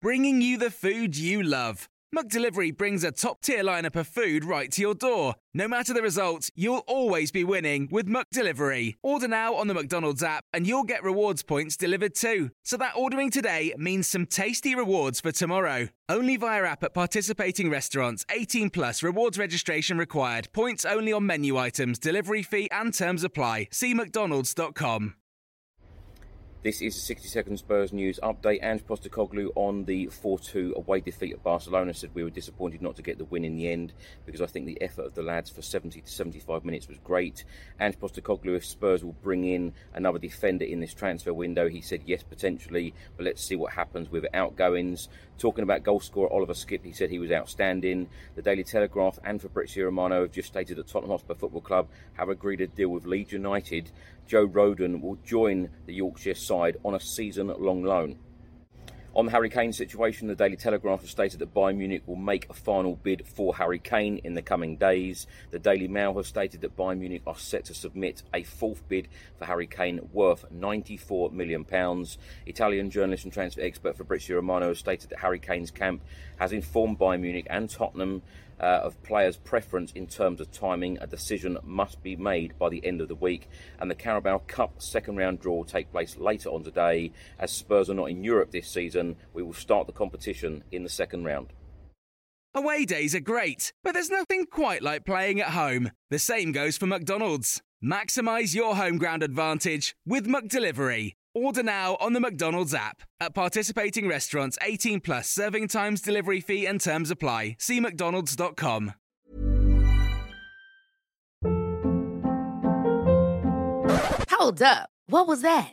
bringing you the food you love. McDelivery brings a top-tier lineup of food right to your door. No matter the result, you'll always be winning with McDelivery. Order now on the McDonald's app and you'll get rewards points delivered too. So that ordering today means some tasty rewards for tomorrow. Only via app at participating restaurants. 18 plus rewards registration required. Points only on menu items, delivery fee and terms apply. See mcdonalds.com. This is the 60 second Spurs news update. Ange Postecoglou on the 4 2 away defeat at Barcelona said we were disappointed not to get the win in the end because I think the effort of the lads for 70 to 75 minutes was great. Ange Postecoglou, if Spurs will bring in another defender in this transfer window, he said yes, potentially, but let's see what happens with outgoings. Talking about goalscorer Oliver Skipp, he said he was outstanding. The Daily Telegraph and Fabrizio Romano have just stated that Tottenham Hotspur Football Club have agreed a deal with Leeds United. Joe Rodon will join the Yorkshire side on a season long loan. On the Harry Kane situation, the Daily Telegraph has stated that Bayern Munich will make a final bid for Harry Kane in the coming days. The Daily Mail has stated that Bayern Munich are set to submit a fourth bid for Harry Kane worth £94 million. Italian journalist and transfer expert Fabrizio Romano has stated that Harry Kane's camp has informed Bayern Munich and Tottenham uh, of players' preference in terms of timing. A decision must be made by the end of the week. And the Carabao Cup second round draw will take place later on today. As Spurs are not in Europe this season, we will start the competition in the second round. Away days are great, but there's nothing quite like playing at home. The same goes for McDonald's. Maximise your home ground advantage with McDelivery. Order now on the McDonald's app. At participating restaurants, 18 plus serving times, delivery fee, and terms apply. See McDonald's.com. Hold up. What was that?